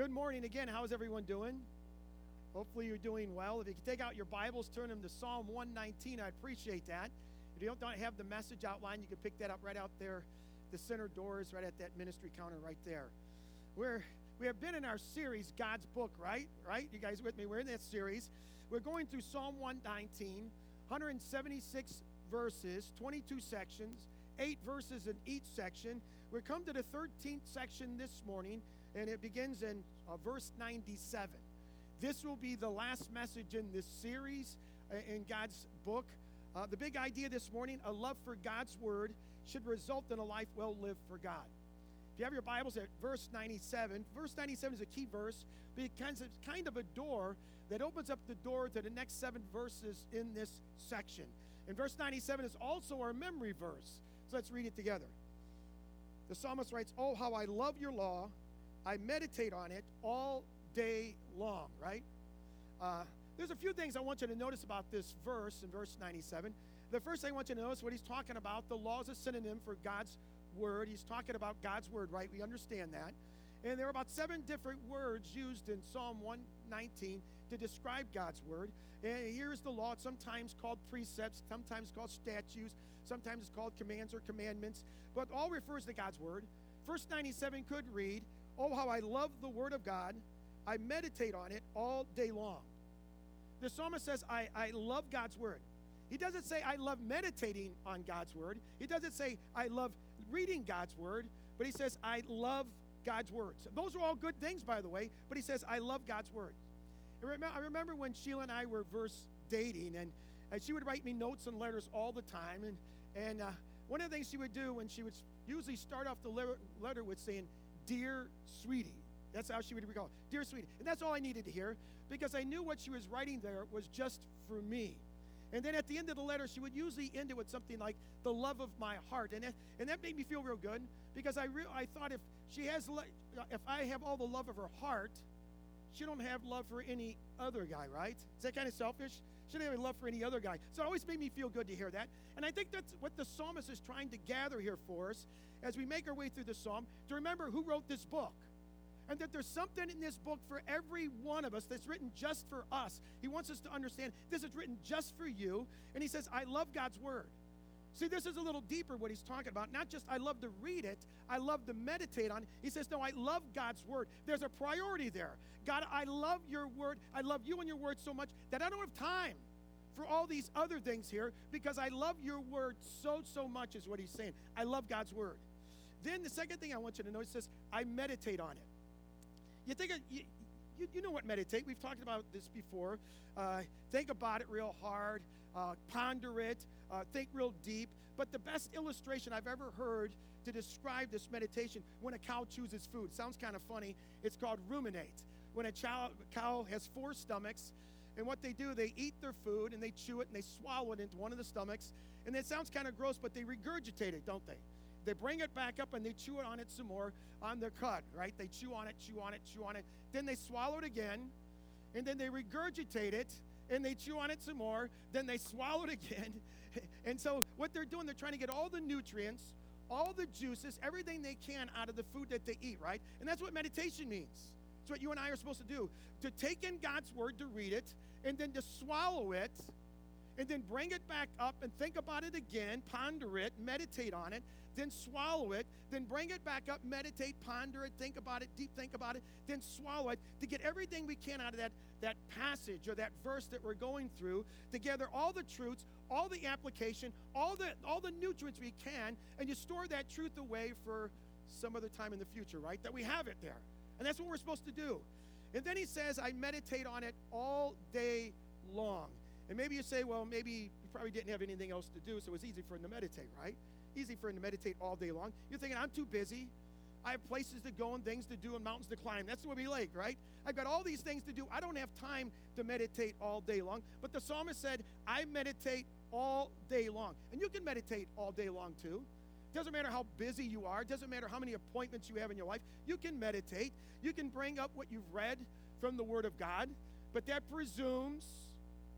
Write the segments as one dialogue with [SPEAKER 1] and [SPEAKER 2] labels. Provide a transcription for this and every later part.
[SPEAKER 1] Good morning again. How's everyone doing? Hopefully, you're doing well. If you could take out your Bibles, turn them to Psalm 119, I'd appreciate that. If you don't, don't have the message outline, you can pick that up right out there, the center doors, right at that ministry counter right there. We're, we have been in our series, God's Book, right? Right? You guys with me? We're in that series. We're going through Psalm 119, 176 verses, 22 sections, eight verses in each section. We come to the 13th section this morning, and it begins in uh, verse 97. This will be the last message in this series uh, in God's book. Uh, the big idea this morning a love for God's word should result in a life well lived for God. If you have your Bibles at verse 97, verse 97 is a key verse because it's kind of a door that opens up the door to the next seven verses in this section. And verse 97 is also our memory verse. So let's read it together. The psalmist writes, Oh, how I love your law. I meditate on it all day long, right? Uh, there's a few things I want you to notice about this verse in verse 97. The first thing I want you to notice what he's talking about, the law is a synonym for God's word. He's talking about God's word, right? We understand that. And there are about seven different words used in Psalm 119 to describe God's word. And here's the law. Sometimes called precepts, sometimes called statutes, sometimes it's called commands or commandments, but all refers to God's word. Verse 97 could read, Oh, how I love the word of God. I meditate on it all day long. The psalmist says, I, I love God's word. He doesn't say, I love meditating on God's word. He doesn't say, I love reading God's word, but he says, I love God's words. Those are all good things, by the way, but he says, I love God's words. I remember when Sheila and I were verse dating, and, and she would write me notes and letters all the time. And, and uh, one of the things she would do when she would usually start off the letter with saying, Dear sweetie. That's how she would recall, Dear sweetie. And that's all I needed to hear because I knew what she was writing there was just for me. And then at the end of the letter, she would usually end it with something like the love of my heart. And that, and that made me feel real good because I, re- I thought if she has, le- uh, if I have all the love of her heart, she don't have love for any other guy, right? Is that kind of selfish? She don't have any love for any other guy. So it always made me feel good to hear that. And I think that's what the psalmist is trying to gather here for us as we make our way through the psalm to remember who wrote this book and that there's something in this book for every one of us that's written just for us. He wants us to understand this is written just for you. And he says, I love God's word. See, this is a little deeper what he's talking about. Not just I love to read it, I love to meditate on. He says, No, I love God's word. There's a priority there. God, I love your word. I love you and your word so much that I don't have time for all these other things here because I love your word so, so much, is what he's saying. I love God's word. Then the second thing I want you to know, he says, I meditate on it. You think, you, you, you know what meditate. We've talked about this before. Uh, think about it real hard, uh, ponder it, uh, think real deep. But the best illustration I've ever heard to describe this meditation when a cow chooses food sounds kind of funny. It's called ruminate. When a chow, cow has four stomachs, and what they do, they eat their food and they chew it and they swallow it into one of the stomachs. And it sounds kind of gross, but they regurgitate it, don't they? They bring it back up and they chew it on it some more on their cut, right? They chew on it, chew on it, chew on it. Then they swallow it again, and then they regurgitate it and they chew on it some more. Then they swallow it again. and so what they're doing, they're trying to get all the nutrients, all the juices, everything they can out of the food that they eat, right? And that's what meditation means. It's what you and I are supposed to do. To take in God's word, to read it, and then to swallow it, and then bring it back up and think about it again, ponder it, meditate on it, then swallow it, then bring it back up, meditate, ponder it, think about it, deep think about it, then swallow it to get everything we can out of that, that passage or that verse that we're going through, to gather all the truths, all the application, all the all the nutrients we can, and you store that truth away for some other time in the future, right? That we have it there. And that's what we're supposed to do. And then he says, I meditate on it all day long. And maybe you say, well, maybe you probably didn't have anything else to do, so it was easy for him to meditate, right? Easy for him to meditate all day long. You're thinking, I'm too busy. I have places to go and things to do and mountains to climb. That's what we like, right? I've got all these things to do. I don't have time to meditate all day long. But the psalmist said, I meditate all day long. And you can meditate all day long too. Doesn't matter how busy you are, doesn't matter how many appointments you have in your life. You can meditate. You can bring up what you've read from the Word of God, but that presumes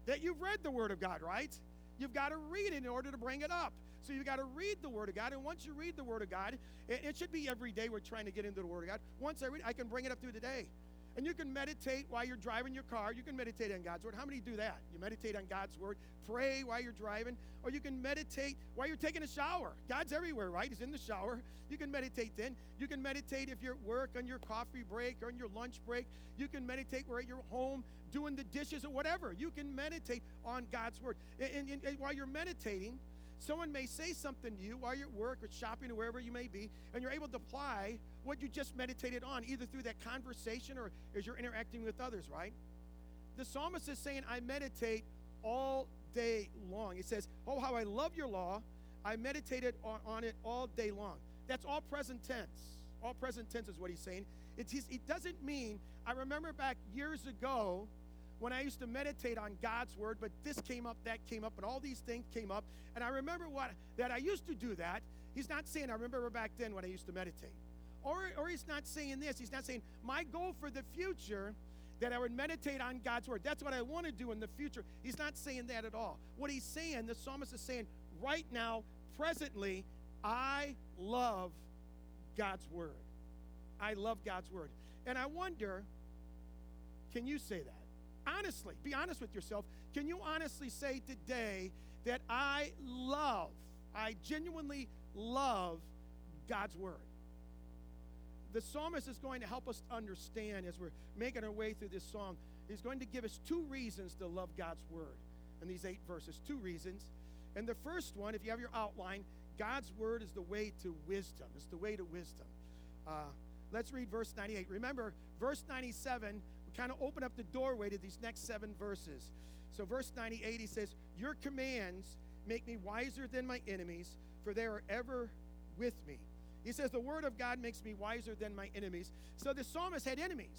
[SPEAKER 1] that you've read the Word of God, right? You've got to read it in order to bring it up. So you've got to read the Word of God. And once you read the Word of God, it, it, should be every day we're trying to get into the Word of God. Once I read, I can bring it up through the day. And you can meditate while you're driving your car. You can meditate on God's word. How many do that? You meditate on God's word, pray while you're driving, or you can meditate while you're taking a shower. God's everywhere, right? He's in the shower. You can meditate then. You can meditate if you're at work on your coffee break or on your lunch break. You can meditate where at your home doing the dishes or whatever. You can meditate on God's word. And, and, and while you're meditating, Someone may say something to you while you're at work or shopping or wherever you may be, and you're able to apply what you just meditated on, either through that conversation or as you're interacting with others, right? The psalmist is saying, I meditate all day long. He says, Oh, how I love your law. I meditated on, on it all day long. That's all present tense. All present tense is what he's saying. It doesn't mean, I remember back years ago, when I used to meditate on God's word, but this came up, that came up, and all these things came up. And I remember what that I used to do that. He's not saying I remember back then when I used to meditate. Or, or he's not saying this. He's not saying my goal for the future that I would meditate on God's word. That's what I want to do in the future. He's not saying that at all. What he's saying, the psalmist is saying, right now, presently, I love God's word. I love God's word. And I wonder, can you say that? Honestly, be honest with yourself. Can you honestly say today that I love, I genuinely love God's word? The psalmist is going to help us understand as we're making our way through this song. He's going to give us two reasons to love God's word in these eight verses. Two reasons. And the first one, if you have your outline, God's word is the way to wisdom. It's the way to wisdom. Uh, let's read verse 98. Remember, verse 97 kind of open up the doorway to these next seven verses. So, verse 98, he says, Your commands make me wiser than my enemies, for they are ever with me. He says, The word of God makes me wiser than my enemies. So, the psalmist had enemies.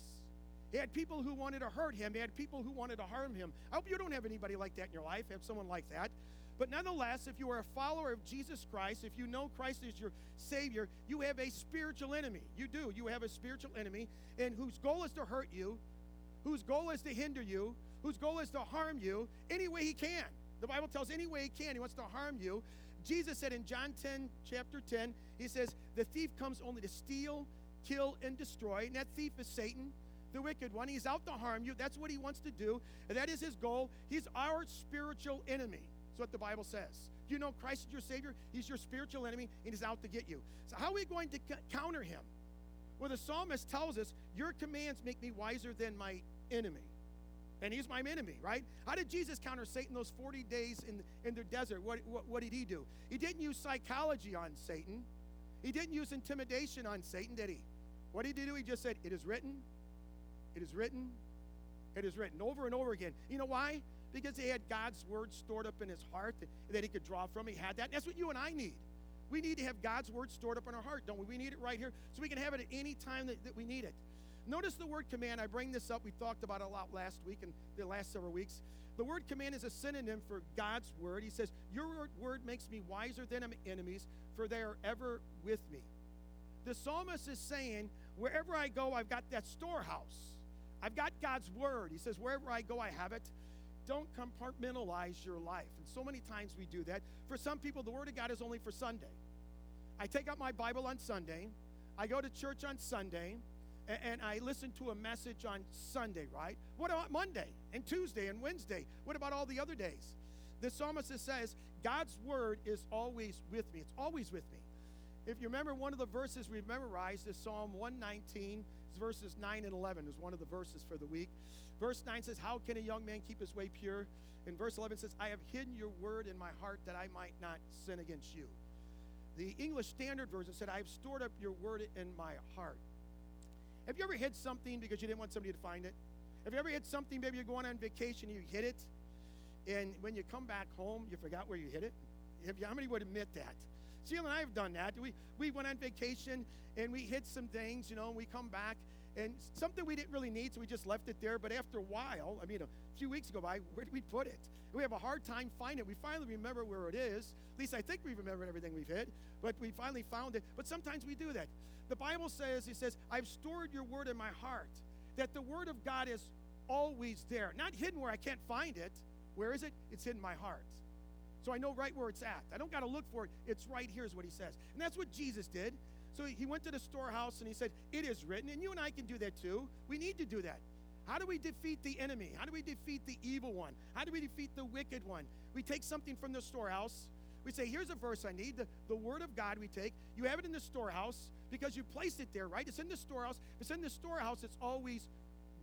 [SPEAKER 1] He had people who wanted to hurt him, he had people who wanted to harm him. I hope you don't have anybody like that in your life, have someone like that. But nonetheless, if you are a follower of Jesus Christ, if you know Christ is your Savior, you have a spiritual enemy. You do. You have a spiritual enemy, and whose goal is to hurt you, whose goal is to hinder you, whose goal is to harm you any way he can. The Bible tells any way he can, he wants to harm you. Jesus said in John 10, chapter 10, he says, The thief comes only to steal, kill, and destroy. And that thief is Satan, the wicked one. He's out to harm you. That's what he wants to do. And that is his goal. He's our spiritual enemy. That's what the Bible says. Do you know Christ is your Savior? He's your spiritual enemy, and he's out to get you. So, how are we going to counter him? Well, the psalmist tells us, Your commands make me wiser than my enemy. And he's my enemy, right? How did Jesus counter Satan those 40 days in, in the desert? What, what, what did he do? He didn't use psychology on Satan. He didn't use intimidation on Satan, did he? What did he do? He just said, It is written, it is written, it is written over and over again. You know why? Because he had God's word stored up in his heart that, that he could draw from. He had that. And that's what you and I need. We need to have God's word stored up in our heart, don't we? We need it right here so we can have it at any time that, that we need it. Notice the word command. I bring this up. We talked about a lot last week and the last several weeks. The word command is a synonym for God's word. He says, Your word makes me wiser than my enemies, for they are ever with me. The psalmist is saying, Wherever I go, I've got that storehouse. I've got God's word. He says, Wherever I go, I have it. Don't compartmentalize your life. And so many times we do that. For some people, the word of God is only for Sunday. I take out my Bible on Sunday, I go to church on Sunday and, I listened to a message on Sunday, right? What about Monday and Tuesday and Wednesday? What about all the other days? The psalmist says, God's word is always with me. It's always with me. If you remember one of the verses we've memorized is Psalm 119, verses 9 and 11 is one of the verses for the week. Verse 9 says, How can a young man keep his way pure? And verse 11 says, I have hidden your word in my heart that I might not sin against you. The English Standard Version said, I have stored up your word in my heart. Have you ever hid something because you didn't want somebody to find it? Have you ever hid something, maybe you're going on vacation, you hid it, and when you come back home, you forgot where you hid it? You, how many would admit that? Sheila and I have done that. We, we went on vacation and we hid some things, you know, and we come back and something we didn't really need, so we just left it there. But after a while, I mean, a few weeks go by, where did we put it? We have a hard time finding it. We finally remember where it is. At least I think we remember everything we've hid, but we finally found it. But sometimes we do that. The Bible says, He says, I've stored your word in my heart. That the word of God is always there, not hidden where I can't find it. Where is it? It's in my heart. So I know right where it's at. I don't got to look for it. It's right here, is what he says. And that's what Jesus did. So he went to the storehouse and he said, It is written. And you and I can do that too. We need to do that. How do we defeat the enemy? How do we defeat the evil one? How do we defeat the wicked one? We take something from the storehouse. We say, Here's a verse I need. The, the word of God we take. You have it in the storehouse because you placed it there, right? It's in the storehouse. It's in the storehouse, it's always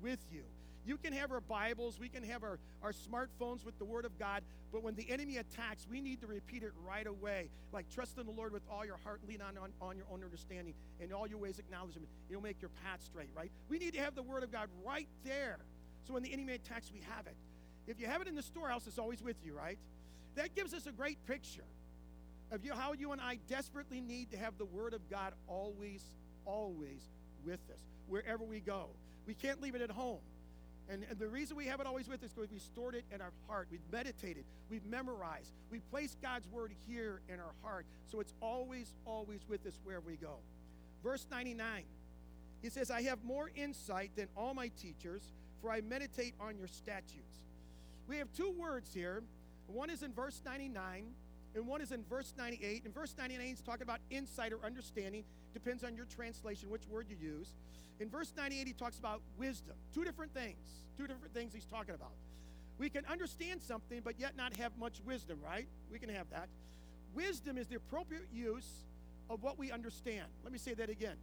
[SPEAKER 1] with you. You can have our Bibles, we can have our, our smartphones with the Word of God, but when the enemy attacks, we need to repeat it right away. Like, trust in the Lord with all your heart, lean on, on, on your own understanding, in all your ways acknowledge Him. You'll make your path straight, right? We need to have the Word of God right there. So when the enemy attacks, we have it. If you have it in the storehouse, it's always with you, right? That gives us a great picture of you, how you and I desperately need to have the Word of God always, always with us, wherever we go. We can't leave it at home. And, and, the reason we have it always with us is because we stored it in our heart. We've meditated. We've memorized. We've placed God's word here in our heart. So it's always, always with us where we go. Verse 99, he says, I have more insight than all my teachers, for I meditate on your statutes. We have two words here. One is in verse 99, and one is in verse 98. In verse 99, he's talking about insight or understanding. Depends on your translation, which word you use. In verse 98, he talks about wisdom. Two different things. Two different things he's talking about. We can understand something, but yet not have much wisdom, right? We can have that. Wisdom is the appropriate use of what we understand. Let me say that again.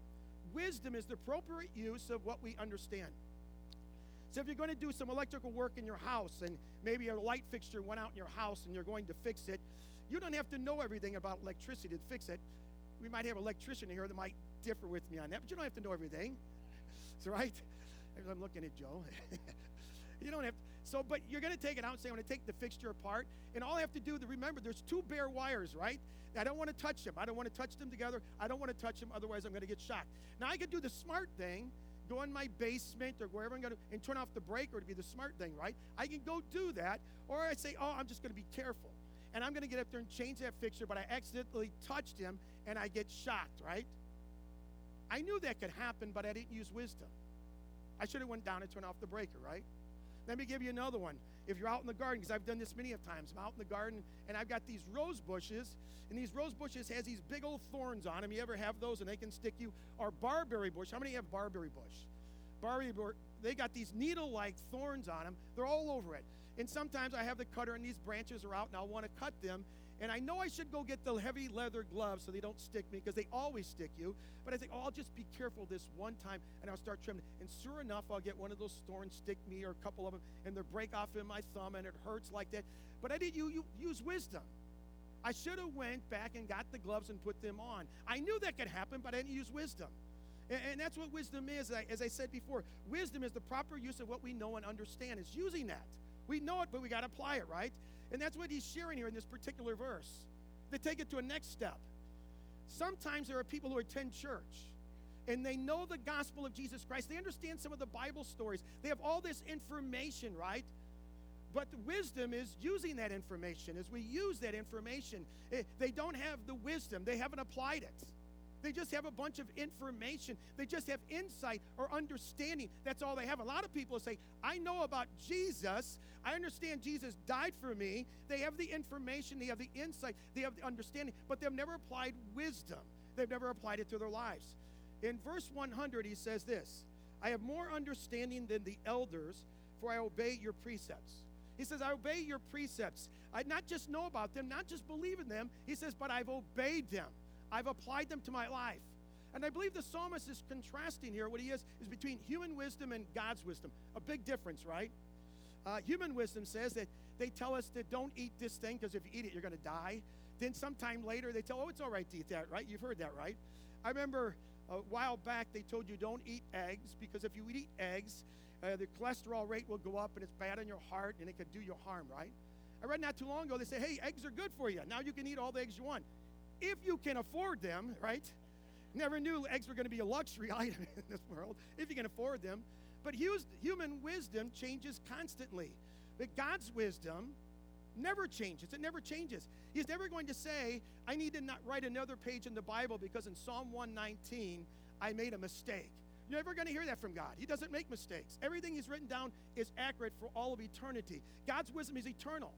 [SPEAKER 1] Wisdom is the appropriate use of what we understand. So if you're going to do some electrical work in your house and maybe a light fixture went out in your house and you're going to fix it, you don't have to know everything about electricity to fix it. We might have an electrician here that might differ with me on that, but you don't have to know everything. That's right. I'm looking at Joe. you don't have to. So, but you're going to take it out and say, I'm going to take the fixture apart. And all I have to do to remember, there's two bare wires, right? I don't want to touch them. I don't want to touch them together. I don't want to touch them, otherwise, I'm going to get shocked. Now, I could do the smart thing, go in my basement or wherever I'm going to, and turn off the breaker to be the smart thing, right? I can go do that. Or I say, oh, I'm just going to be careful. And I'm going to get up there and change that fixture, but I accidentally touched him and I get shocked, right? I knew that could happen, but I didn't use wisdom. I should have went down and turned off the breaker, right? Let me give you another one. If you're out in the garden, because I've done this many of times, I'm out in the garden and I've got these rose bushes, and these rose bushes has these big old thorns on them. You ever have those and they can stick you? Or barberry bush. How many have barberry bush? Barberry bush. They got these needle-like thorns on them. They're all over it. And sometimes I have the cutter and these branches are out and I'll want to cut them and I know I should go get the heavy leather gloves so they don't stick me because they always stick you. But I think, oh, I'll just be careful this one time and I'll start trimming. And sure enough, I'll get one of those thorns stick me or a couple of them and they'll break off in my thumb and it hurts like that. But I didn't you, you, use wisdom. I should have went back and got the gloves and put them on. I knew that could happen, but I didn't use wisdom. And, and that's what wisdom is. As I said before, wisdom is the proper use of what we know and understand. It's using that. We know it, but we got to apply it, right? And that's what he's sharing here in this particular verse. They take it to a next step. Sometimes there are people who attend church and they know the gospel of Jesus Christ. They understand some of the Bible stories. They have all this information, right? But the wisdom is using that information. As we use that information, eh, they don't have the wisdom, they haven't applied it. They just have a bunch of information. They just have insight or understanding. That's all they have. A lot of people say, I know about Jesus. I understand Jesus died for me. They have the information, they have the insight, they have the understanding, but they've never applied wisdom. They've never applied it to their lives. In verse 100, he says this I have more understanding than the elders, for I obey your precepts. He says, I obey your precepts. I not just know about them, not just believe in them. He says, but I've obeyed them. I've applied them to my life. And I believe the psalmist is contrasting here. What he is, is between human wisdom and God's wisdom. A big difference, right? Uh, human wisdom says that they tell us that don't eat this thing because if you eat it, you're going to die. Then sometime later, they tell, oh, it's all right to eat that, right? You've heard that, right? I remember a while back they told you don't eat eggs because if you eat eggs, uh, the cholesterol rate will go up and it's bad on your heart and it could do you harm, right? I read not too long ago, they say, hey, eggs are good for you. Now you can eat all the eggs you want if you can afford them, right? Never knew eggs were going to be a luxury item in this world, if you can afford them. But human wisdom changes constantly. But God's wisdom never changes. It never changes. He's never going to say, I need to not write another page in the Bible because in Psalm 119, I made a mistake. You're never going to hear that from God. He doesn't make mistakes. Everything He's written down is accurate for all of eternity. God's wisdom is eternal.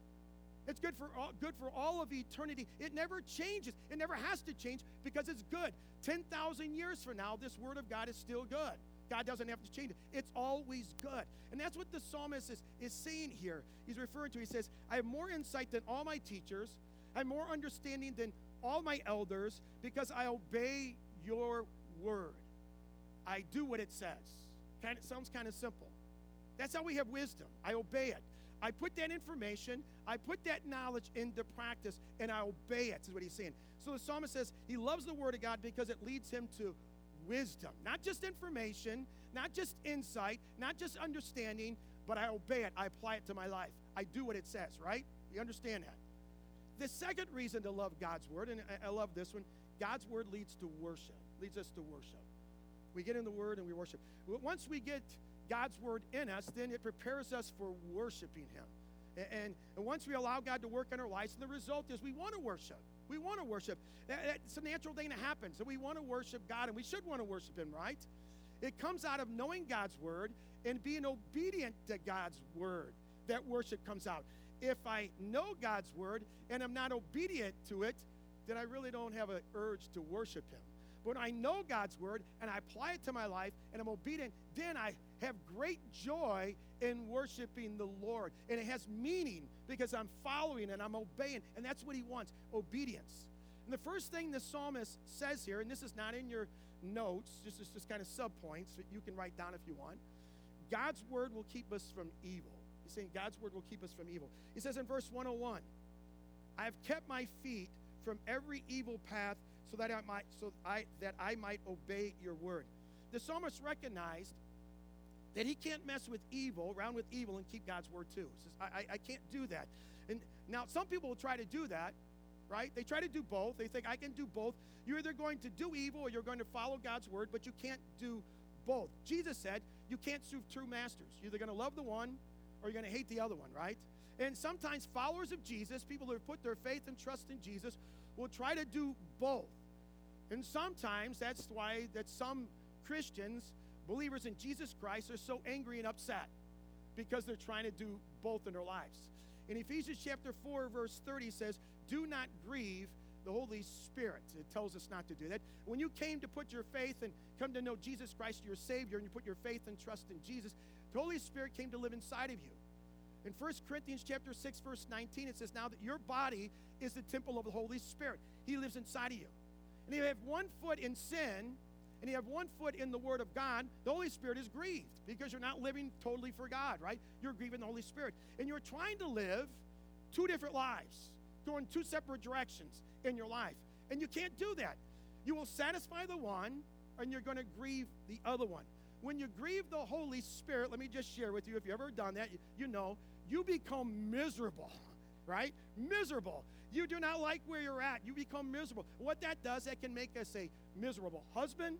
[SPEAKER 1] It's good for all, good for all of eternity. It never changes. It never has to change because it's good. 10,000 years from now, this word of God is still good. God doesn't have to change it. It's always good. And that's what the psalmist is, is saying here. He's referring to, he says, I have more insight than all my teachers. I have more understanding than all my elders because I obey your word. I do what it says. Kind of sounds kind of simple. That's how we have wisdom. I obey it. I put that information, I put that knowledge into practice, and I obey it, is what he's saying. So the psalmist says he loves the word of God because it leads him to wisdom. Not just information, not just insight, not just understanding, but I obey it. I apply it to my life. I do what it says, right? You understand that? The second reason to love God's word, and I love this one, God's word leads to worship, leads us to worship. We get in the word and we worship. Once we get God's word in us, then it prepares us for worshiping him. And, and, once we allow God to work in our lives, and the result is we want to worship. We want to worship. It's a natural thing that happens. So we want to worship God, and we should want to worship Him, right? It comes out of knowing God's word and being obedient to God's word that worship comes out. If I know God's word and I'm not obedient to it, then I really don't have an urge to worship Him. But when I know God's word and I apply it to my life and I'm obedient, then I have great joy in worshiping the Lord. And it has meaning because I'm following and I'm obeying. And that's what he wants obedience. And the first thing the psalmist says here, and this is not in your notes, just, just, just kind of subpoints that you can write down if you want God's word will keep us from evil. He's saying God's word will keep us from evil. He says in verse 101, I have kept my feet from every evil path so that I might so I that I might obey your word. The psalmist recognized that he can't mess with evil, around with evil, and keep God's word too. He says, I, I, I can't do that. And now some people will try to do that, right? They try to do both. They think I can do both. You're either going to do evil or you're going to follow God's word, but you can't do both. Jesus said you can't serve two masters. You're either going to love the one or you're going to hate the other one, right? And sometimes followers of Jesus, people who have put their faith and trust in Jesus, will try to do both. And sometimes that's why that some Christians believers in Jesus Christ are so angry and upset because they're trying to do both in their lives. In Ephesians chapter 4, verse 30 says, Do not grieve the Holy Spirit. It tells us not to do that. When you came to put your faith and come to know Jesus Christ, your Savior, and you put your faith and trust in Jesus, the Holy Spirit came to live inside of you. In 1 Corinthians chapter 6, verse 19, it says, Now that your body is the temple of the Holy Spirit. He lives inside of you. And if you have one foot in sin, and you have one foot in the Word of God, the Holy Spirit is grieved because you're not living totally for God, right? You're grieving the Holy Spirit. And you're trying to live two different lives, going two separate directions in your life. And you can't do that. You will satisfy the one, and you're going to grieve the other one. When you grieve the Holy Spirit, let me just share with you if you've ever done that, you, know, you become miserable, right? Miserable. You do not like where you're at. You become miserable. What that does, that can make us a miserable husband,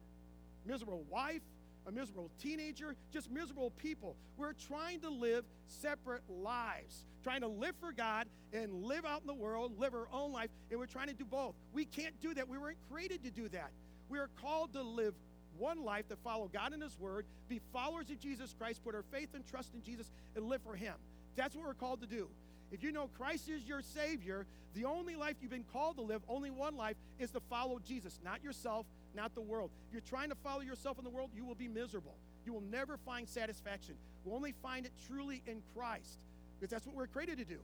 [SPEAKER 1] miserable wife, a miserable teenager, just miserable people. We're trying to live separate lives, trying to live for God and live out in the world, live our own life, and we're trying to do both. We can't do that. We weren't created to do that. We are called to live one life to follow God and His Word, be followers of Jesus Christ, put our faith and trust in Jesus, and live for Him. That's what we're called to do. If you know Christ is your Savior, the only life you've been called to live, only one life, is to follow Jesus, not yourself, not the world. If you're trying to follow yourself in the world, you will be miserable. You will never find satisfaction. We'll only find it truly in Christ because that's what we're created to do.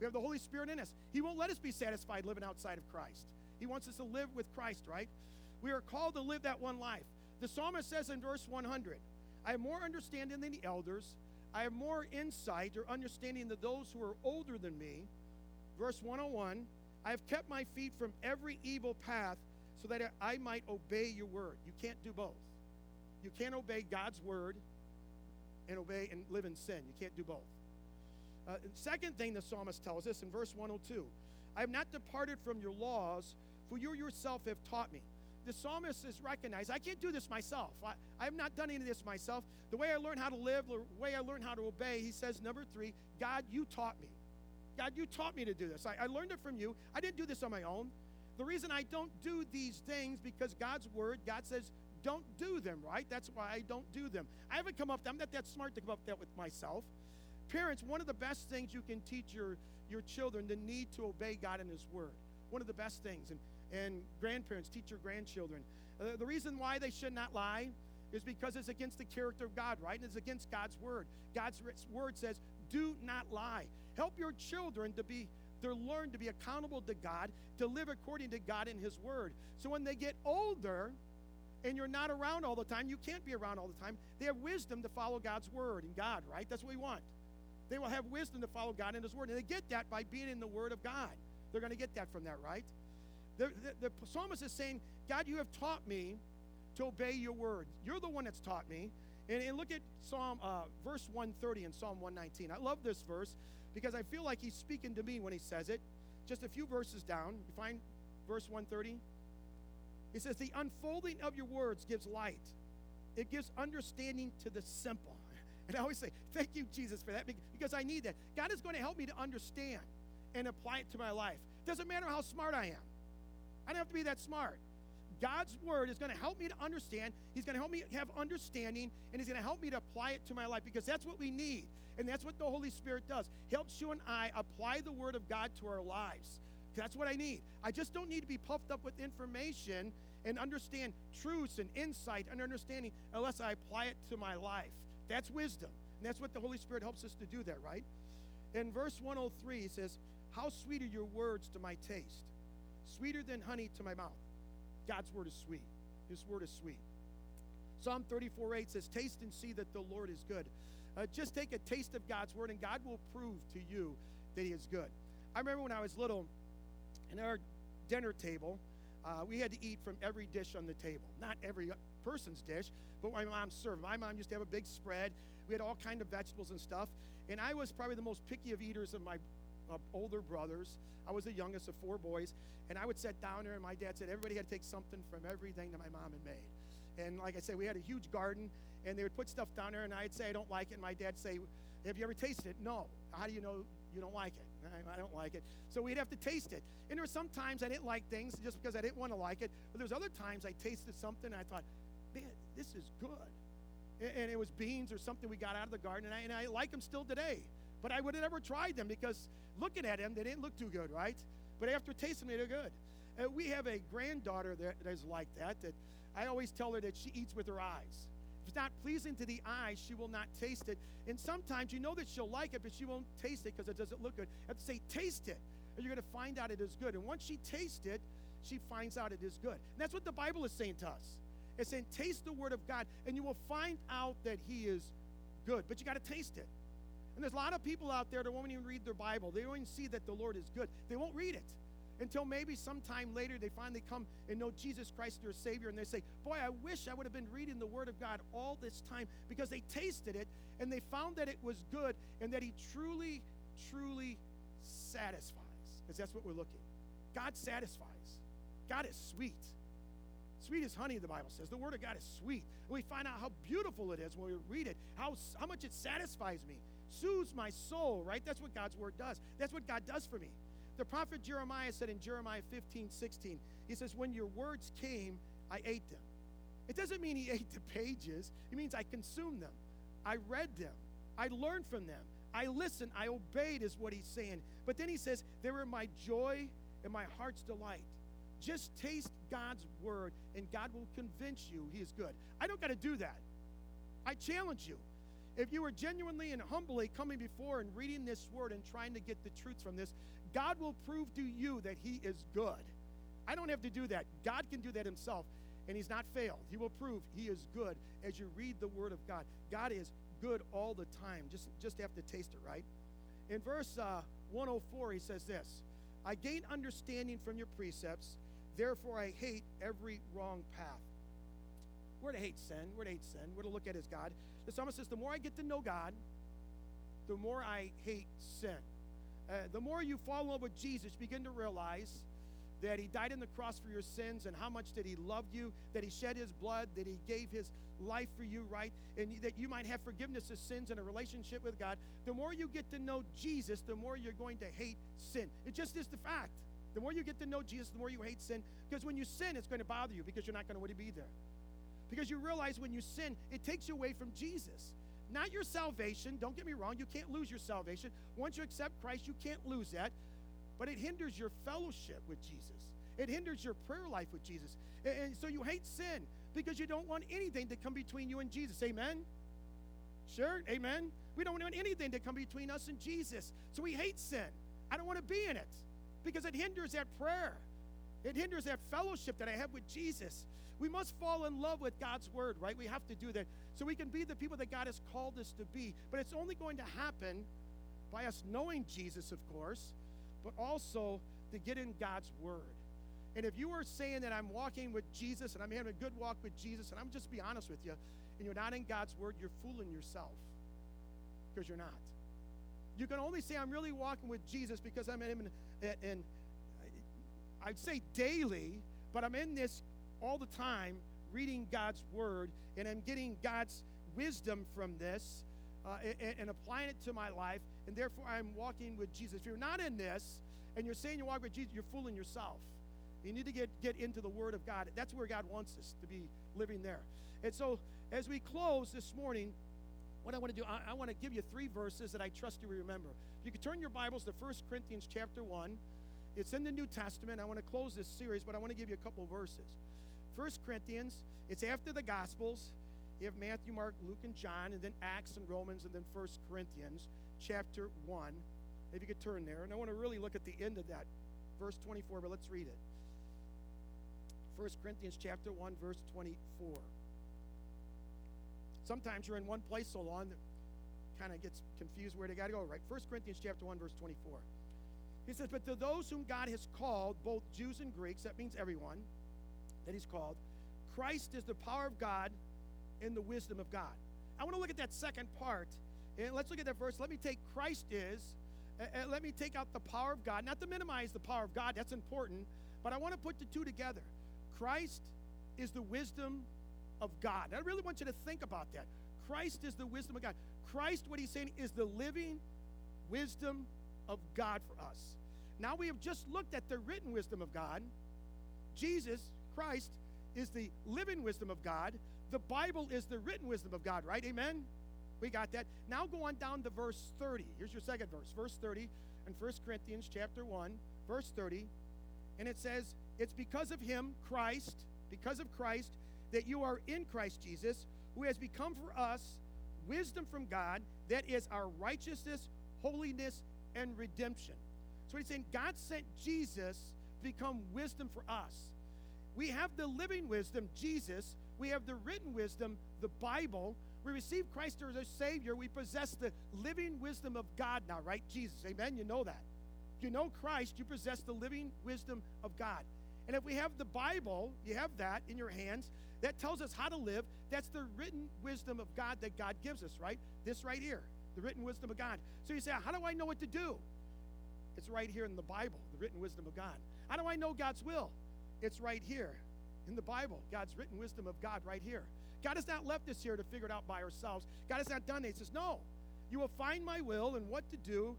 [SPEAKER 1] We have the Holy Spirit in us. He won't let us be satisfied living outside of Christ. He wants us to live with Christ, right? We are called to live that one life. The psalmist says in verse 100, I have more understanding than the elders. I have more insight or understanding than those who are older than me. Verse 101, I have kept my feet from every evil path so that I might obey your word. You can't do both. You can't obey God's word and obey and live in sin. You can't do both. Uh, second thing the psalmist tells us in verse 102 I have not departed from your laws, for you yourself have taught me. The psalmist is recognized. I can't do this myself. I, I have not done any of this myself. The way I learned how to live, the way I learned how to obey, he says, number three, God, you taught me. God, you taught me to do this. I, I learned it from you. I didn't do this on my own. The reason I don't do these things because God's word, God says, don't do them, right? That's why I don't do them. I haven't come up, I'm not that smart to come up with that with myself. Parents, one of the best things you can teach your, your children the need to obey God and His Word. One of the best things. And, and grandparents, teach your grandchildren. Uh, the reason why they should not lie is because it's against the character of God, right? And it's against God's Word. God's Word says, do not lie. Help your children to be to learn to be accountable to God, to live according to God in His Word. So when they get older, and you're not around all the time, you can't be around all the time. They have wisdom to follow God's word and God, right? That's what we want. They will have wisdom to follow God in His word. And they get that by being in the word of God. They're going to get that from that, right? The, the, the psalmist is saying, God, you have taught me to obey your word. You're the one that's taught me. And, and look at Psalm uh, verse 130 and Psalm 119. I love this verse because I feel like he's speaking to me when he says it. Just a few verses down, you find verse 130. He says, The unfolding of your words gives light, it gives understanding to the simple. And I always say, Thank you, Jesus, for that because I need that. God is going to help me to understand and apply it to my life. Doesn't matter how smart I am, I don't have to be that smart. God's word is going to help me to understand. He's going to help me have understanding, and He's going to help me to apply it to my life because that's what we need. And that's what the Holy Spirit does. Helps you and I apply the word of God to our lives. That's what I need. I just don't need to be puffed up with information and understand truths and insight and understanding unless I apply it to my life. That's wisdom. And that's what the Holy Spirit helps us to do there, right? In verse 103, he says, How sweet are your words to my taste, sweeter than honey to my mouth. God's word is sweet. His word is sweet. Psalm 34 8 says, Taste and see that the Lord is good. Uh, just take a taste of God's word, and God will prove to you that He is good. I remember when I was little, in our dinner table, uh, we had to eat from every dish on the table. Not every person's dish, but my mom served. My mom used to have a big spread. We had all kind of vegetables and stuff. And I was probably the most picky of eaters of my uh, older brothers. I was the youngest of four boys. And I would sit down there, and my dad said everybody had to take something from everything that my mom had made. And like I said, we had a huge garden, and they would put stuff down there, and I'd say, I don't like it. And my dad'd say, Have you ever tasted it? No. How do you know you don't like it? I, I don't like it. So we'd have to taste it. And there were some times I didn't like things just because I didn't want to like it. But there was other times I tasted something and I thought, man, this is good. And, and it was beans or something we got out of the garden, and I, and I like them still today. But I would have never tried them because looking at them, they didn't look too good, right? But after tasting them, they're good. We have a granddaughter that is like that, that I always tell her that she eats with her eyes. If it's not pleasing to the eyes, she will not taste it. And sometimes you know that she'll like it, but she won't taste it because it doesn't look good. You have to say, taste it. And you're going to find out it is good. And once she tastes it, she finds out it is good. And that's what the Bible is saying to us. It's saying, taste the word of God, and you will find out that He is good. But you got to taste it. And there's a lot of people out there that won't even read their Bible. They won't even see that the Lord is good. They won't read it until maybe sometime later they finally come and know Jesus Christ their Savior and they say, Boy, I wish I would have been reading the Word of God all this time because they tasted it and they found that it was good and that He truly, truly satisfies. Because that's what we're looking. God satisfies. God is sweet. Sweet as honey, the Bible says. The Word of God is sweet. We find out how beautiful it is when we read it, how, how much it satisfies me, soothes my soul, right? That's what God's Word does. That's what God does for me. The prophet Jeremiah said in Jeremiah 15, 16, he says, When your words came, I ate them. It doesn't mean he ate the pages, it means I consumed them. I read them. I learned from them. I listened. I obeyed, is what he's saying. But then he says, They were my joy and my heart's delight. Just taste God's word, and God will convince you he is good. I don't got to do that. I challenge you. If you are genuinely and humbly coming before and reading this word and trying to get the truth from this, God will prove to you that He is good. I don't have to do that. God can do that Himself, and He's not failed. He will prove He is good as you read the Word of God. God is good all the time. Just, just have to taste it, right? In verse uh, 104, He says this I gain understanding from your precepts, therefore I hate every wrong path. We're to hate sin. We're to hate sin. We're to look at as God. The psalmist says, The more I get to know God, the more I hate sin. Uh, the more you fall in love with Jesus, you begin to realize that he died on the cross for your sins and how much that he loved you, that he shed his blood, that he gave his life for you, right? And that you might have forgiveness of sins and a relationship with God. The more you get to know Jesus, the more you're going to hate sin. It just is the fact. The more you get to know Jesus, the more you hate sin. Because when you sin, it's going to bother you because you're not going to want to be there. Because you realize when you sin, it takes you away from Jesus. Not your salvation. Don't get me wrong. You can't lose your salvation. Once you accept Christ, you can't lose that. But it hinders your fellowship with Jesus. It hinders your prayer life with Jesus. And so you hate sin because you don't want anything to come between you and Jesus. Amen? Sure? Amen? We don't want anything to come between us and Jesus. So we hate sin. I don't want to be in it because it hinders that prayer. It hinders that fellowship that I have with Jesus. We must fall in love with God's word, right? We have to do that so we can be the people that God has called us to be. But it's only going to happen by us knowing Jesus, of course, but also to get in God's word. And if you are saying that I'm walking with Jesus and I'm having a good walk with Jesus, and I'm just be honest with you, and you're not in God's word, you're fooling yourself because you're not. You can only say I'm really walking with Jesus because I'm in him, and I'd say daily, but I'm in this all the time reading God's word and I'm getting God's wisdom from this uh, and, and, applying it to my life, and therefore I'm walking with Jesus. If you're not in this and you're saying you walk with Jesus, you're fooling yourself. You need to get, get into the Word of God. That's where God wants us to be living there. And so, as we close this morning, what I want to do, I, I want to give you three verses that I trust you will remember. You could turn your Bibles to 1 Corinthians chapter 1. It's in the New Testament. I want to close this series, but I want to give you a couple verses. First Corinthians, it's after the Gospels. You have Matthew, Mark, Luke, and John, and then Acts and Romans, and then First Corinthians chapter 1. If you could turn there. And I want to really look at the end of that, verse 24, but let's read it. 1 Corinthians chapter 1, verse 24. Sometimes you're in one place so long that kind of gets confused where they got to go, right? 1 Corinthians chapter 1, verse 24. He says, But to those whom God has called, both Jews and Greeks, that means everyone that he's called, Christ is the power of God and the wisdom of God. I want to look at that second part. And let's look at that verse. Let me take Christ is, and let me take out the power of God. Not to minimize the power of God, that's important, but I want to put the two together. Christ is the wisdom of God. I really want you to think about that. Christ is the wisdom of God. Christ, what he's saying, is the living wisdom of God for us. Now we have just looked at the written wisdom of God. Jesus, Christ, is the living wisdom of God. The Bible is the written wisdom of God, right? Amen? We got that. Now go on down to verse 30. Here's your second verse. Verse 30 in 1 Corinthians chapter 1, verse 30. And it says, It's because of him, Christ, because of Christ, that you are in Christ Jesus, who has become for us wisdom from God, that is our righteousness, holiness, and redemption. So he's saying God sent Jesus to become wisdom for us. We have the living wisdom, Jesus. We have the written wisdom, the Bible. We receive Christ as our Savior. We possess the living wisdom of God now, right? Jesus. Amen. You know that. If you know Christ, you possess the living wisdom of God. And if we have the Bible, you have that in your hands, that tells us how to live. That's the written wisdom of God that God gives us, right? This right here, the written wisdom of God. So you say, How do I know what to do? It's right here in the Bible, the written wisdom of God. How do I know God's will? It's right here in the Bible, God's written wisdom of God right here. God has not left us here to figure it out by ourselves. God has not done that. He says, No, you will find my will and what to do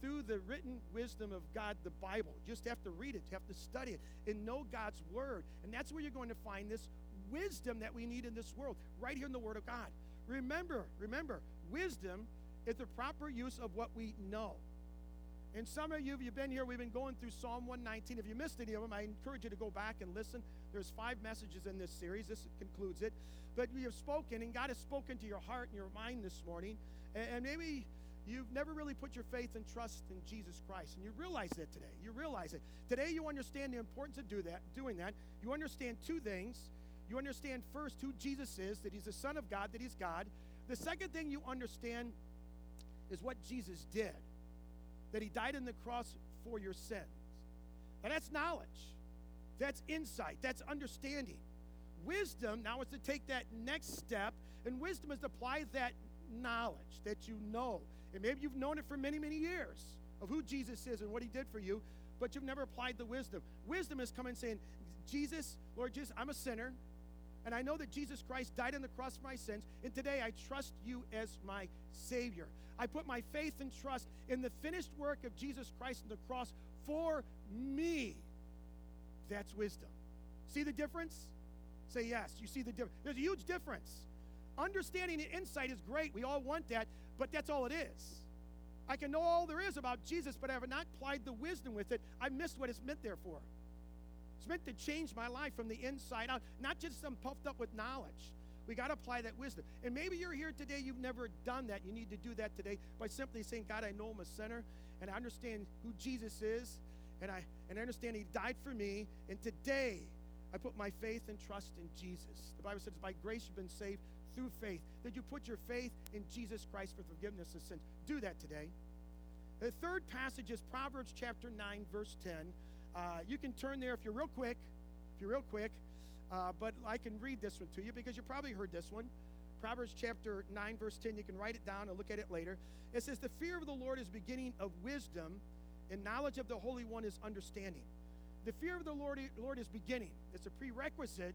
[SPEAKER 1] through the written wisdom of God, the Bible. You just have to read it, you have to study it, and know God's word. And that's where you're going to find this wisdom that we need in this world, right here in the Word of God. Remember, remember, wisdom is the proper use of what we know. And some of you, you've been here, we've been going through Psalm 119. If you missed any of them, I encourage you to go back and listen. There's five messages in this series. This concludes it. But we have spoken, and God has spoken to your heart and your mind this morning. And maybe you've never really put your faith and trust in Jesus Christ, and you realize that today. You realize it today. You understand the importance of do that, doing that. You understand two things. You understand first who Jesus is, that He's the Son of God, that He's God. The second thing you understand is what Jesus did that he died on the cross for your sins. Now that's knowledge, that's insight, that's understanding. Wisdom now is to take that next step, and wisdom is to apply that knowledge that you know. And maybe you've known it for many, many years of who Jesus is and what he did for you, but you've never applied the wisdom. Wisdom is coming saying, Jesus, Lord Jesus, I'm a sinner. And I know that Jesus Christ died on the cross for my sins. And today I trust you as my Savior. I put my faith and trust in the finished work of Jesus Christ on the cross for me. That's wisdom. See the difference? Say yes. You see the difference. There's a huge difference. Understanding and insight is great. We all want that, but that's all it is. I can know all there is about Jesus, but I have not applied the wisdom with it. I missed what it's meant there for. It's meant to change my life from the inside out, not just some puffed up with knowledge. We got to apply that wisdom. And maybe you're here today, you've never done that. You need to do that today by simply saying, God, I know I'm a sinner, and I understand who Jesus is, and I, and I understand He died for me, and today I put my faith and trust in Jesus. The Bible says, by grace you've been saved through faith. That you put your faith in Jesus Christ for forgiveness of sins. Do that today. The third passage is Proverbs chapter 9, verse 10. Uh, you can turn there if you're real quick, if you're real quick, uh, but I can read this one to you because you probably heard this one. Proverbs chapter 9, verse 10. You can write it down and look at it later. It says, The fear of the Lord is beginning of wisdom, and knowledge of the Holy One is understanding. The fear of the Lord, Lord is beginning. It's a prerequisite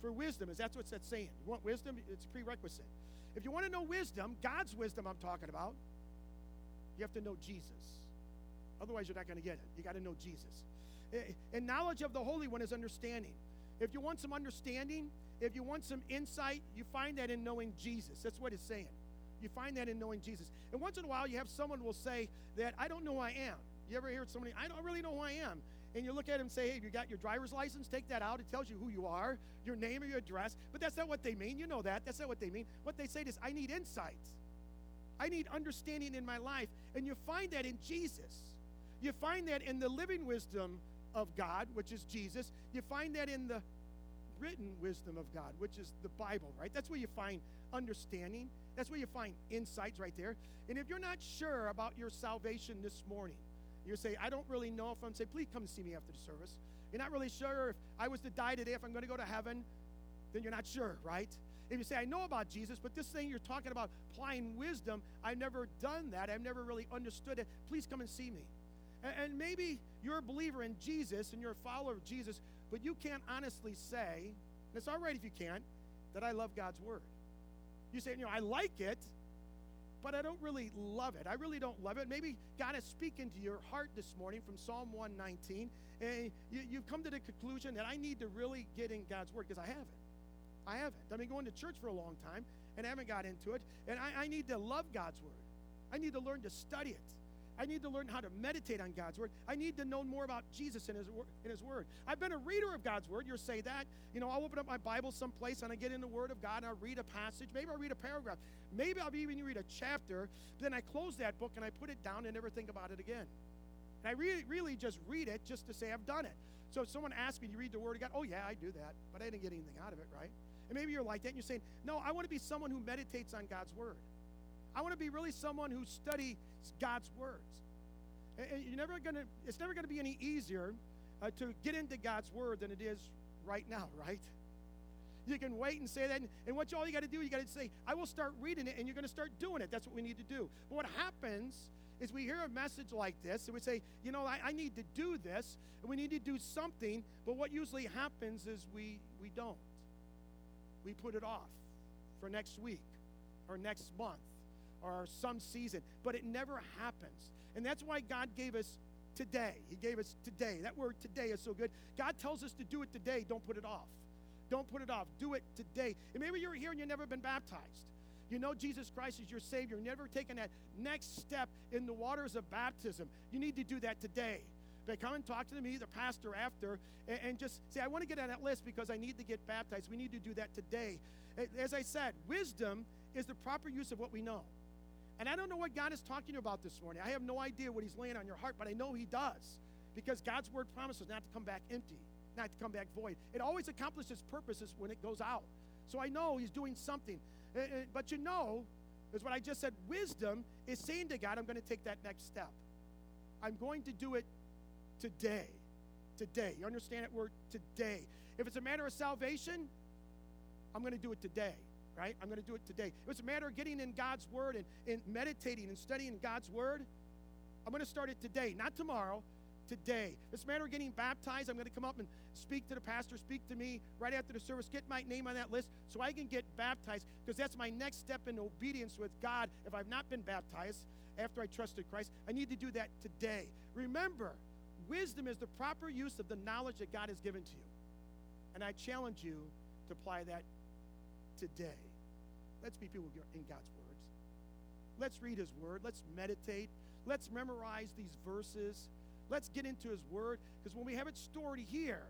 [SPEAKER 1] for wisdom, is that's what that's saying. You want wisdom? It's a prerequisite. If you want to know wisdom, God's wisdom I'm talking about, you have to know Jesus. Otherwise, you're not going to get it. You got to know Jesus. And knowledge of the Holy One is understanding. If you want some understanding, if you want some insight, you find that in knowing Jesus. That's what it's saying. You find that in knowing Jesus. And once in a while, you have someone will say that I don't know who I am. You ever hear somebody, I don't really know who I am and you look at them and say, hey, you got your driver's license? Take that out. It tells you who you are, your name or your address. But that's not what they mean. You know that. That's not what they mean. What they say is, I need insight. I need understanding in my life. And you find that in Jesus. You find that in the living wisdom of God, which is Jesus. You find that in the written wisdom of God, which is the Bible, right? That's where you find understanding. That's where you find insights right there. And if you're not sure about your salvation this morning, you say, I don't really know if I'm saying, please come see me after the service. You're not really sure if I was to die today, if I'm going to go to heaven, then you're not sure, right? If you say, I know about Jesus, but this thing you're talking about applying wisdom, I've never done that. I've never really understood it. Please come and see me. And, maybe you're a believer in Jesus and you're a follower of Jesus, but you can't honestly say, and it's all right if you can't, that I love God's word. You say, you know, I like it, but I don't really love it. I really don't love it. Maybe God is speaking to your heart this morning from Psalm 119, and you, you've come to the conclusion that I need to really get in God's Word because I haven't. I haven't. I've been going to church for a long time and I haven't got into it, and I, I need to love God's Word. I need to learn to study it. I need to learn how to meditate on God's word. I need to know more about Jesus and his, in his word. I've been a reader of God's word. You'll say that. You know, I'll open up my Bible someplace and I get in the word of God and I'll read a passage. Maybe I'll read a paragraph. Maybe I'll even read a chapter. Then I close that book and I put it down and never think about it again. And I really, really just read it just to say I've done it. So if someone asks me, you read the word of God? Oh, yeah, I do that. But I didn't get anything out of it, right? And maybe you're like that and you're saying, no, I want to be someone who meditates on God's word. I want to be really someone who studies God's words. And you're never gonna, it's never going to be any easier uh, to get into God's word than it is right now, right? You can wait and say that. And, and what all you got to do, you got to say, I will start reading it, and you're going to start doing it. That's what we need to do. But what happens is we hear a message like this, and we say, you know, I, I need to do this, and we need to do something. But what usually happens is we, we don't. We put it off for next week or next month or some season, but it never happens. And that's why God gave us today. He gave us today. That word today is so good. God tells us to do it today. Don't put it off. Don't put it off. Do it today. And maybe you're here and you've never been baptized. You know Jesus Christ is your Savior. You've never taken that next step in the waters of baptism. You need to do that today. But come and talk to me, the pastor, after, and, and just say, I want to get on that list because I need to get baptized. We need to do that today. As I said, wisdom is the proper use of what we know. And I don't know what God is talking about this morning. I have no idea what He's laying on your heart, but I know He does because God's word promises not to come back empty, not to come back void. It always accomplishes purposes when it goes out. So I know He's doing something. Uh, uh, but you know, is what I just said wisdom is saying to God, I'm going to take that next step. I'm going to do it today. Today. You understand that word today. If it's a matter of salvation, I'm going to do it today right? I'm going to do it today. If it's a matter of getting in God's Word and, and meditating and studying God's Word, I'm going to start it today, not tomorrow, today. It's a matter of getting baptized, I'm going to come up and speak to the pastor, speak to me right after the service, get my name on that list so I can get baptized because that's my next step in obedience with God. If I've not been baptized after I trusted Christ, I need to do that today. Remember, wisdom is the proper use of the knowledge that God has given to you. And I challenge you to apply that today. Let's be people in God's words. Let's read His word. Let's meditate. Let's memorize these verses. Let's get into His word because when we have it stored here,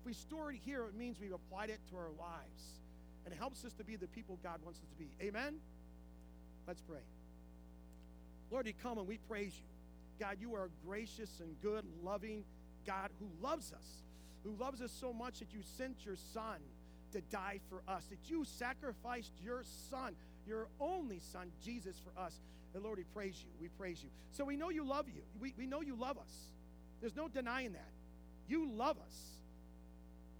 [SPEAKER 1] if we store it here, it means we've applied it to our lives. And it helps us to be the people God wants us to be. Amen? Let's pray. Lord, you come and we praise you. God, you are a gracious and good, loving God who loves us, who loves us so much that you sent your Son to die for us, that you sacrificed your Son, your only Son, Jesus, for us. And Lord, we praise you. We praise you. So we know you love you. We, we know you love us. There's no denying that. You love us.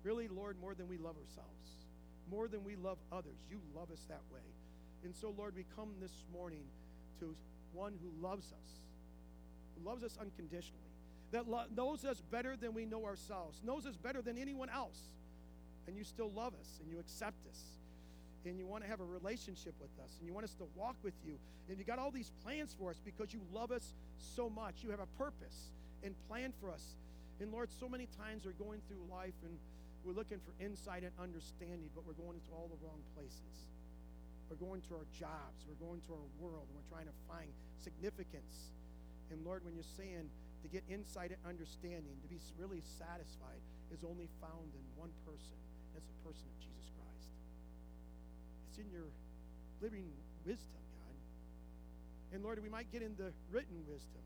[SPEAKER 1] Really, Lord, more than we love ourselves, more than we love others. You love us that way. And so, Lord, we come this morning to one who loves us, who loves us unconditionally, that lo- knows us better than we know ourselves, knows us better than anyone else. And you still love us and you accept us and you want to have a relationship with us and you want us to walk with you and you got all these plans for us because you love us so much. You have a purpose and plan for us. And lord so many times we're going through life and we're looking for insight and understanding but we're going into all the wrong places. We're going to our jobs we're going to our world and we're trying to find significance. And lord when you're saying to get insight and understanding to be really satisfied is only found in one person that's a person of jesus Christ. it's in your living wisdom, God. And Lord, we might get into written wisdom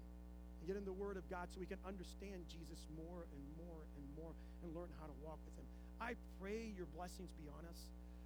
[SPEAKER 1] and get in the Word of God so we can understand Jesus more and more and more and learn how to walk with Him. I pray your blessings be on us.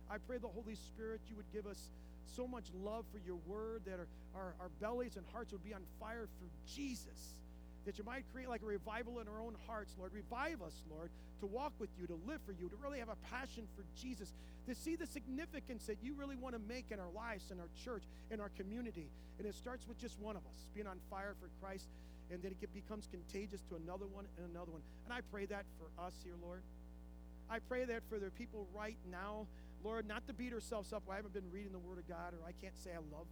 [SPEAKER 1] I pray the Holy Spirit, you would give us so much love for your word that our, our, our bellies and hearts would be on fire for Jesus that you might create like a revival in our own hearts, Lord. Revive us, Lord, to walk with you, to live for you, to really have a passion for Jesus, to see the significance that you really want to make in our lives, in our church, in our community. And it starts with just one of us being on fire for Christ, and then it becomes contagious to another one and another one. And I pray that for us here, Lord. I pray that for the people right now, Lord, not to beat ourselves up. I haven't been reading the Word of God, or I can't say I love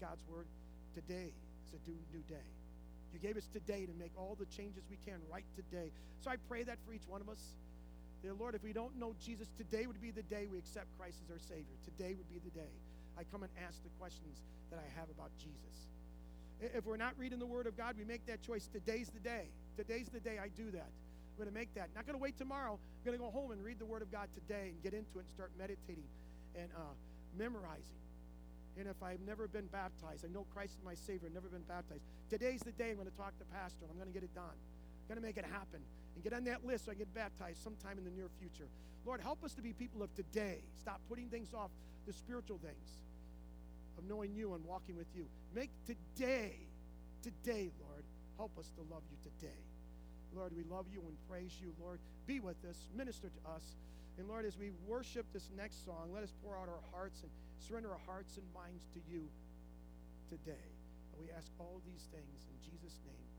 [SPEAKER 1] God's Word. Today is a new day. You gave us today to make all the changes we can right today. So I pray that for each one of us. Dear Lord, if we don't know Jesus, today would be the day we accept Christ as our Savior. Today would be the day I come and ask the questions that I have about Jesus. If we're not reading the Word of God, we make that choice. Today's the day. Today's the day I do that. I'm going to make that. Not going to wait tomorrow. I'm going to go home and read the Word of God today and get into it and start meditating and uh, memorizing. And if I've never been baptized, I know Christ is my Savior, never been baptized. Today's the day I'm going to talk to the Pastor. I'm going to get it done. I'm going to make it happen and get on that list so I get baptized sometime in the near future. Lord, help us to be people of today. Stop putting things off the spiritual things of knowing you and walking with you. Make today, today, Lord, help us to love you today. Lord, we love you and praise you. Lord, be with us, minister to us. And Lord, as we worship this next song, let us pour out our hearts and surrender our hearts and minds to you today. And we ask all these things in Jesus' name.